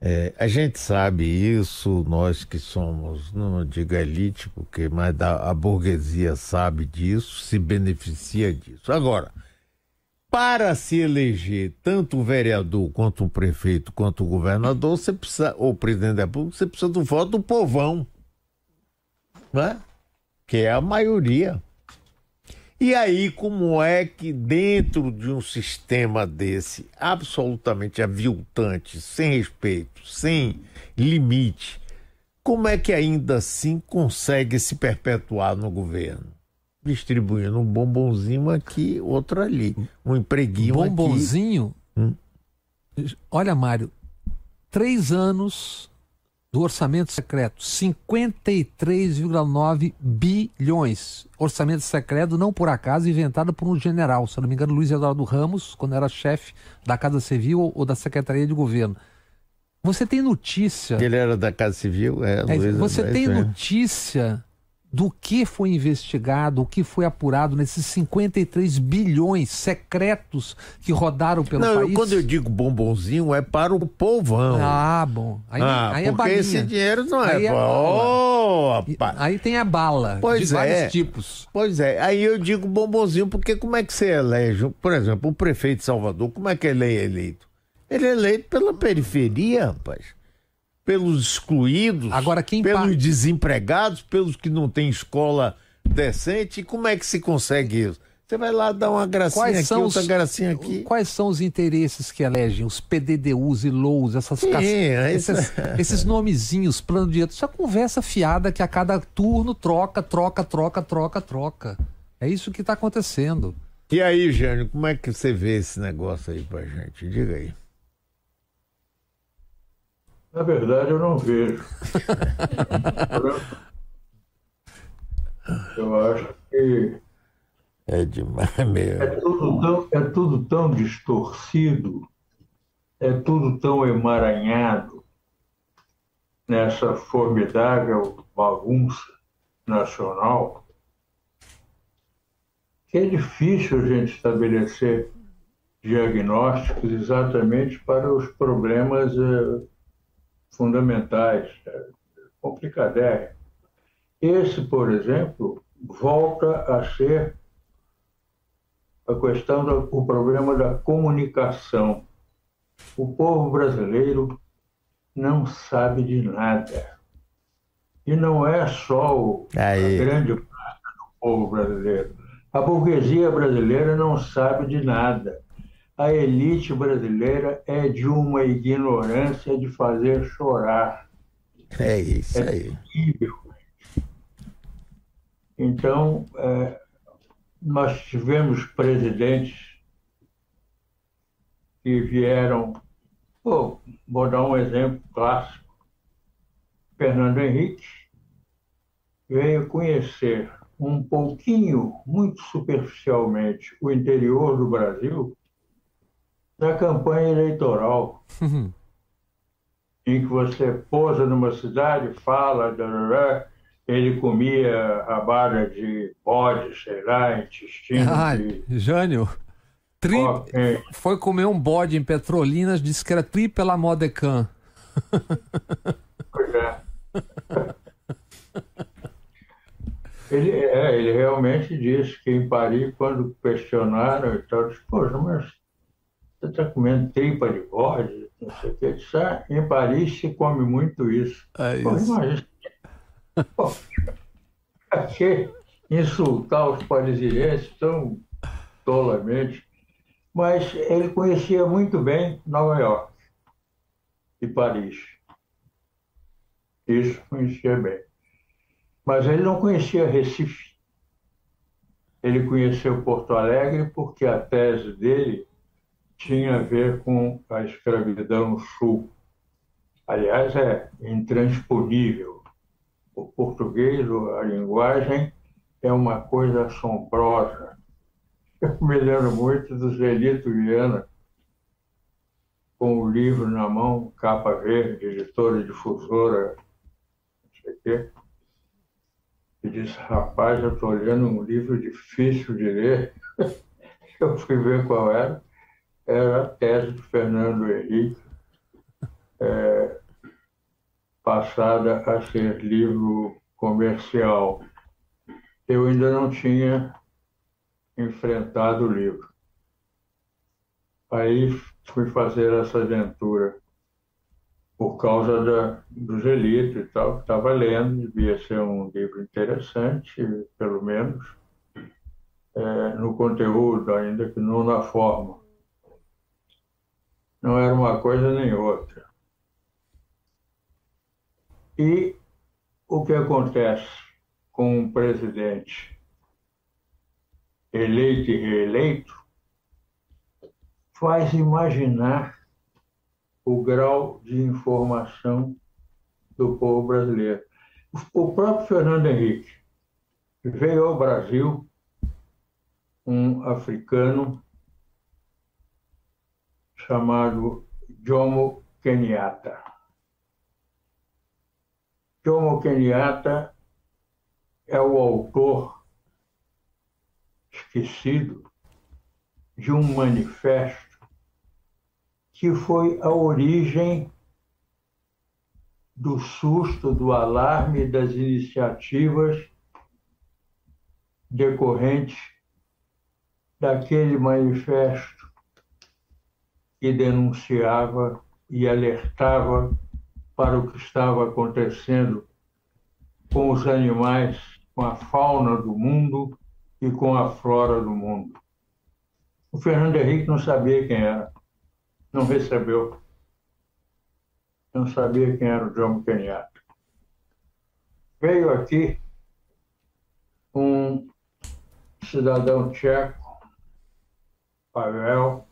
é, a gente sabe isso, nós que somos, não digo elite, porque mas a, a burguesia sabe disso, se beneficia disso. Agora, para se eleger tanto o vereador quanto o prefeito quanto o governador, você precisa, ou o presidente da República, você precisa do voto do povão, né? que é a maioria. E aí, como é que dentro de um sistema desse absolutamente aviltante, sem respeito, sem limite, como é que ainda assim consegue se perpetuar no governo? distribuindo um bombonzinho aqui, outro ali. Um empreguinho bombonzinho? aqui. Hum? Olha, Mário, três anos do orçamento secreto, 53,9 bilhões. Orçamento secreto, não por acaso, inventado por um general, se não me engano, Luiz Eduardo Ramos, quando era chefe da Casa Civil ou da Secretaria de Governo. Você tem notícia. Ele era da Casa Civil, é. é Luiz, você tem notícia do que foi investigado, o que foi apurado nesses 53 bilhões secretos que rodaram pelo Não, país? Não, quando eu digo bombonzinho é para o povão. Ah, bom. Aí, ah, aí é porque é esse dinheiro não é... Aí, é oh, aí tem a bala pois de é. vários tipos. Pois é, aí eu digo bombonzinho porque como é que você elege, por exemplo, o prefeito de Salvador, como é que ele é eleito? Ele é eleito pela periferia, rapaz pelos excluídos, Agora, quem pelos pa... desempregados, pelos que não têm escola decente. E como é que se consegue isso? Você vai lá dar uma gracinha quais aqui, outra os, gracinha aqui. Quais são os interesses que elegem? Os PDDUs e LOUs, essas Sim, é esses, esses nomezinhos, plano de... Isso é conversa fiada que a cada turno troca, troca, troca, troca, troca. É isso que está acontecendo. E aí, Jânio, como é que você vê esse negócio aí pra gente? Diga aí. Na verdade, eu não vejo. eu acho que. É demais mesmo. É tudo, tão, é tudo tão distorcido, é tudo tão emaranhado nessa formidável bagunça nacional que é difícil a gente estabelecer diagnósticos exatamente para os problemas. Eh, fundamentais, é complicadérrimo. Esse, por exemplo, volta a ser a questão do o problema da comunicação. O povo brasileiro não sabe de nada. E não é só o, a grande parte do povo brasileiro. A burguesia brasileira não sabe de nada a elite brasileira é de uma ignorância de fazer chorar. É isso é aí. Terrível. Então, é, nós tivemos presidentes que vieram. Pô, vou dar um exemplo clássico. Fernando Henrique veio conhecer um pouquinho, muito superficialmente, o interior do Brasil da campanha eleitoral, uhum. em que você pousa numa cidade, fala, ele comia a barra de bode, sei lá, intestino. Ah, de... Jânio, tri... foi comer um bode em Petrolinas, disse que era tri pela Modecan. Pois é. Ele, é, ele realmente disse que em Paris, quando questionaram, então, disse, poxa, mas você está comendo tripa de bode, não sei o que. Ah, em Paris se come muito isso. É isso. Imagina. Pô, que insultar os parisienses tão tolamente. Mas ele conhecia muito bem Nova York e Paris. Isso conhecia bem. Mas ele não conhecia Recife. Ele conheceu Porto Alegre porque a tese dele tinha a ver com a escravidão no Sul. Aliás, é intransponível. O português, a linguagem, é uma coisa assombrosa. Eu me lembro muito do Zelito Viana, com o livro na mão, capa verde, editora e difusora, não sei o quê. E disse, rapaz, eu estou lendo um livro difícil de ler. eu fui ver qual era. Era a tese do Fernando Henrique, é, passada a ser livro comercial. Eu ainda não tinha enfrentado o livro. Aí fui fazer essa aventura por causa da, dos elites e tal, que estava lendo, devia ser um livro interessante, pelo menos, é, no conteúdo, ainda que não na forma. Não era uma coisa nem outra. E o que acontece com um presidente eleito e reeleito faz imaginar o grau de informação do povo brasileiro. O próprio Fernando Henrique veio ao Brasil um africano chamado Jomo Kenyatta. Jomo Kenyatta é o autor esquecido de um manifesto que foi a origem do susto, do alarme das iniciativas decorrentes daquele manifesto que denunciava e alertava para o que estava acontecendo com os animais, com a fauna do mundo e com a flora do mundo. O Fernando Henrique não sabia quem era não recebeu. Não sabia quem era o Jomo Kenyatta. Veio aqui um cidadão tcheco, Pavel,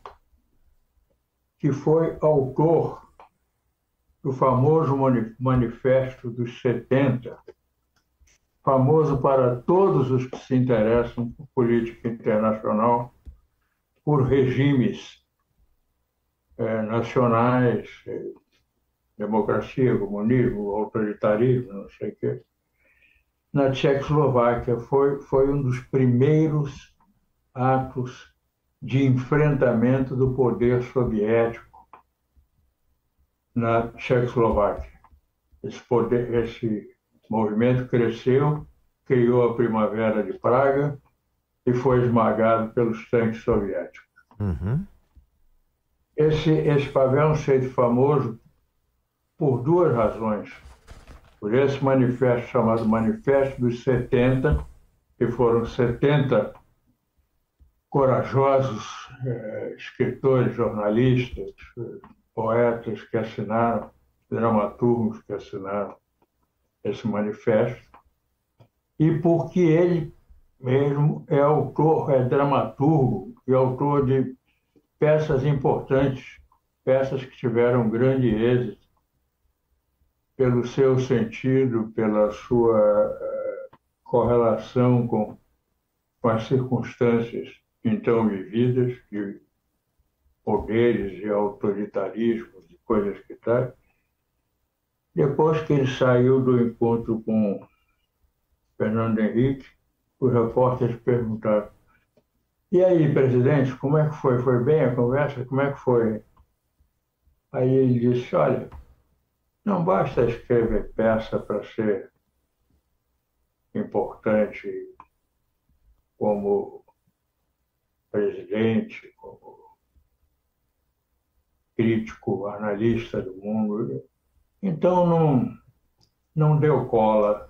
que foi autor do famoso Manifesto dos 70, famoso para todos os que se interessam por política internacional, por regimes é, nacionais, é, democracia, comunismo, autoritarismo, não sei o quê. Na Tchecoslováquia foi, foi um dos primeiros atos de enfrentamento do poder soviético na Tchecoslováquia. Esse, poder, esse movimento cresceu, criou a Primavera de Praga e foi esmagado pelos tanques soviéticos. Uhum. Esse, esse pavilhão feito famoso por duas razões. Por esse manifesto chamado Manifesto dos 70, que foram 70 corajosos eh, escritores, jornalistas, poetas que assinaram, dramaturgos que assinaram esse manifesto, e porque ele mesmo é autor, é dramaturgo e autor de peças importantes, peças que tiveram grande êxito pelo seu sentido, pela sua uh, correlação com, com as circunstâncias então vividas, de poderes e autoritarismos e coisas que tal. Depois que ele saiu do encontro com Fernando Henrique, os repórteres perguntaram e aí, presidente, como é que foi? Foi bem a conversa? Como é que foi? Aí ele disse: Olha, não basta escrever peça para ser importante como presidente, como crítico, analista do mundo. Então não, não deu cola.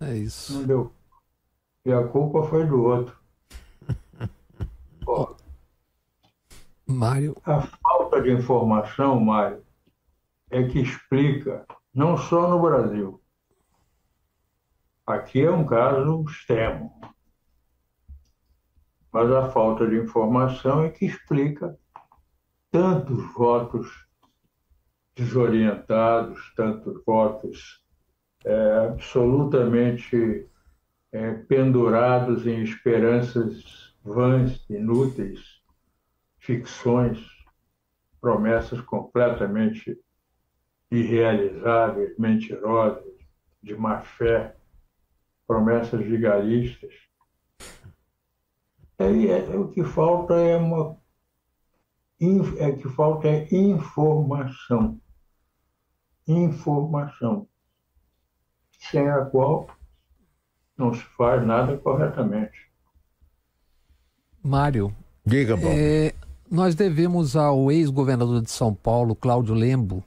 É isso. Não deu e a culpa foi do outro. Pô, Mário. A falta de informação, Mário, é que explica, não só no Brasil. Aqui é um caso extremo. Mas a falta de informação é que explica tantos votos desorientados, tantos votos é, absolutamente é, pendurados em esperanças vãs, inúteis, ficções, promessas completamente irrealizáveis, mentirosas, de má fé, promessas vigaristas. É, é, o que falta é uma é que falta é informação. Informação. Sem a qual não se faz nada corretamente. Mário. Diga, Bob. É, nós devemos ao ex-governador de São Paulo, Cláudio Lembo,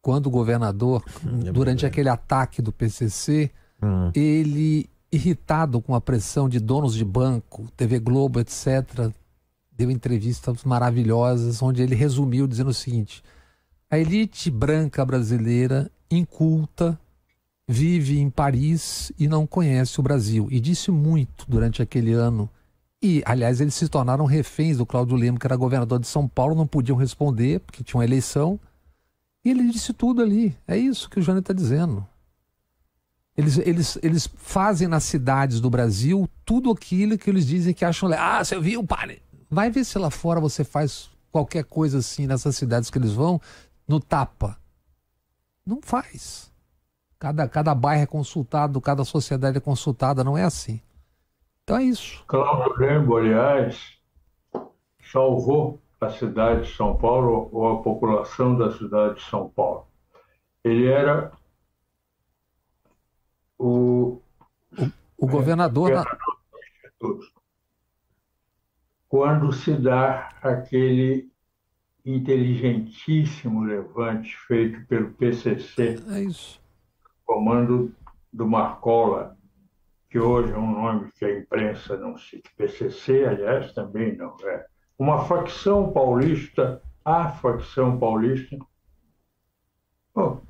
quando governador, é durante aquele ataque do PCC, hum. ele, irritado com a pressão de donos de banco, TV Globo, etc., deu entrevistas maravilhosas onde ele resumiu dizendo o seguinte: a elite branca brasileira, inculta, vive em Paris e não conhece o Brasil. E disse muito durante aquele ano. E, aliás, eles se tornaram reféns do Cláudio Lemos, que era governador de São Paulo, não podiam responder, porque tinha uma eleição. E ele disse tudo ali. É isso que o Jânio está dizendo. Eles, eles, eles fazem nas cidades do Brasil tudo aquilo que eles dizem que acham. Ah, você viu, pare. Vai ver se lá fora você faz qualquer coisa assim nessas cidades que eles vão, no tapa. Não faz. Cada, cada bairro é consultado, cada sociedade é consultada, não é assim. Então é isso. Cláudio Rembo, aliás, salvou a cidade de São Paulo ou a população da cidade de São Paulo. Ele era o, o, governador, da quando se dá aquele inteligentíssimo levante feito pelo PCC, é comando do Marcola, que hoje é um nome que a imprensa não cita, PCC, aliás, também não é. Uma facção paulista, a facção paulista. Pô,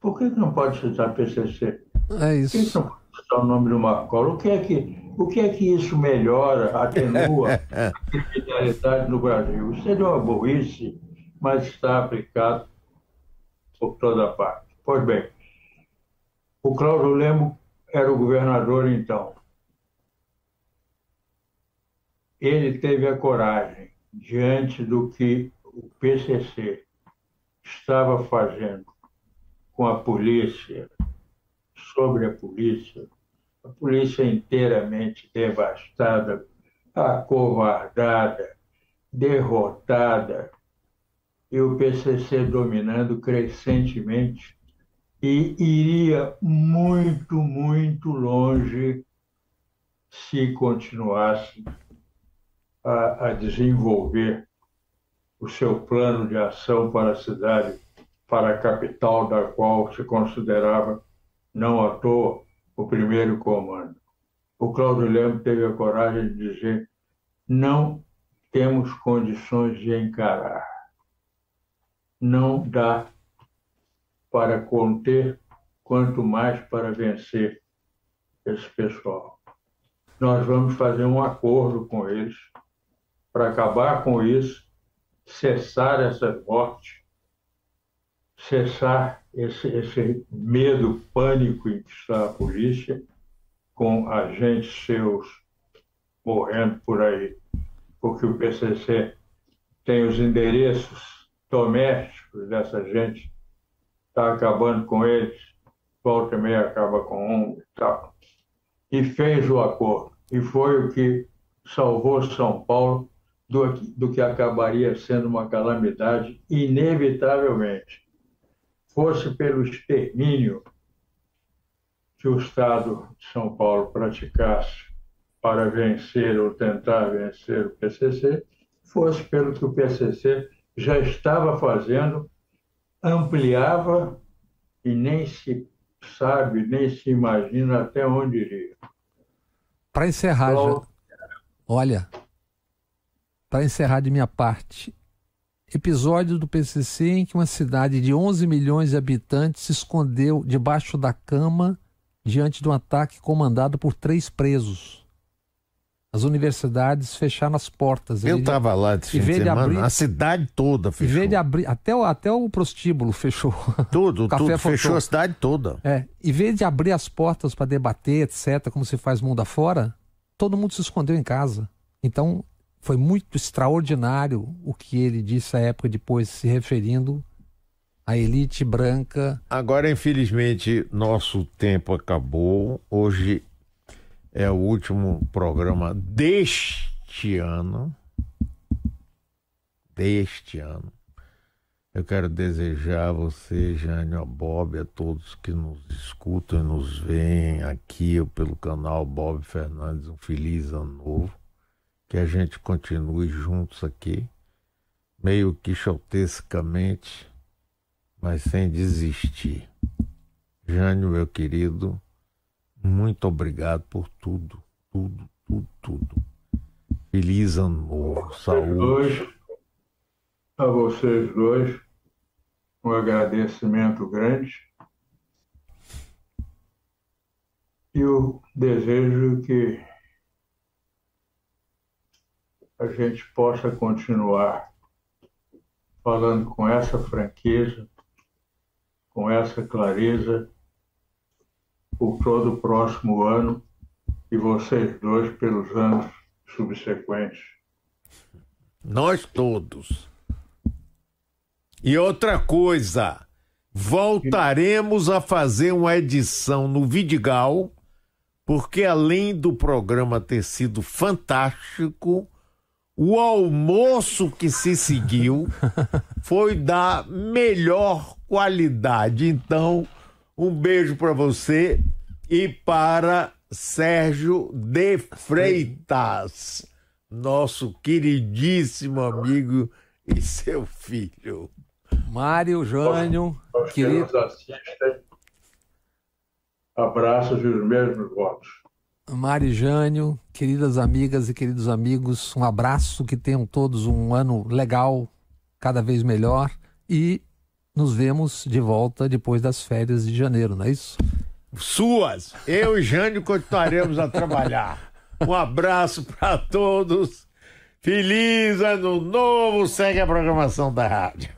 por que não pode citar PCC? É isso. Por que não pode citar o nome do Marcola? O que é que o que é que isso melhora, atenua a criminalidade no Brasil? Isso seria uma burrice, mas está aplicado por toda parte. Pois bem, o Cláudio Lemo era o governador então. Ele teve a coragem, diante do que o PCC estava fazendo com a polícia, sobre a polícia, a polícia inteiramente devastada, acovardada, derrotada, e o PCC dominando crescentemente e iria muito, muito longe se continuasse a, a, desenvolver o seu plano de ação para a cidade, para a capital da qual se considerava, não à toa, o primeiro comando. O Cláudio Lemos teve a coragem de dizer: não temos condições de encarar. Não dá para conter, quanto mais para vencer esse pessoal. Nós vamos fazer um acordo com eles para acabar com isso, cessar essas mortes, cessar esse, esse medo, pânico em que está a polícia, com agentes seus morrendo por aí, porque o PCC tem os endereços domésticos dessa gente, está acabando com eles, volta e meia acaba com um e tal. E fez o acordo, e foi o que salvou São Paulo do, do que acabaria sendo uma calamidade, inevitavelmente fosse pelo extermínio que o Estado de São Paulo praticasse para vencer ou tentar vencer o PCC, fosse pelo que o PCC já estava fazendo, ampliava e nem se sabe, nem se imagina até onde iria. Para encerrar, então, já... olha, para encerrar de minha parte, episódio do PCC em que uma cidade de 11 milhões de habitantes se escondeu debaixo da cama diante de um ataque comandado por três presos. As universidades fecharam as portas. Eu estava lá esse fim de semana, abrir, a cidade toda fechou. Em vez de abrir, até o, até o prostíbulo fechou. Tudo, tudo, fechou a cidade toda. É, em vez de abrir as portas para debater, etc., como se faz mundo afora, todo mundo se escondeu em casa. Então, foi muito extraordinário o que ele disse à época depois, se referindo à elite branca. Agora, infelizmente, nosso tempo acabou. Hoje é o último programa deste ano. Deste ano. Eu quero desejar a você, Jânio, a Bob, a todos que nos escutam e nos veem aqui pelo canal Bob Fernandes, um feliz ano novo. Que a gente continue juntos aqui, meio quixotescamente, mas sem desistir. Jânio, meu querido, muito obrigado por tudo, tudo, tudo, tudo. Feliz ano novo, saúde a vocês dois um agradecimento grande e o desejo que a gente possa continuar falando com essa franqueza, com essa clareza por todo o próximo ano e vocês dois pelos anos subsequentes. Nós todos. E outra coisa, voltaremos a fazer uma edição no Vidigal, porque além do programa ter sido fantástico, o almoço que se seguiu foi da melhor qualidade. Então, um beijo para você e para Sérgio de Freitas, nosso queridíssimo amigo e seu filho. Mário, Jânio, querido... que nos assistem, abraços e os mesmos votos. Mário Jânio, queridas amigas e queridos amigos, um abraço, que tenham todos um ano legal, cada vez melhor e nos vemos de volta depois das férias de janeiro, não é isso? Suas! Eu e Jânio continuaremos a trabalhar. Um abraço para todos. Feliz ano novo! Segue a programação da rádio.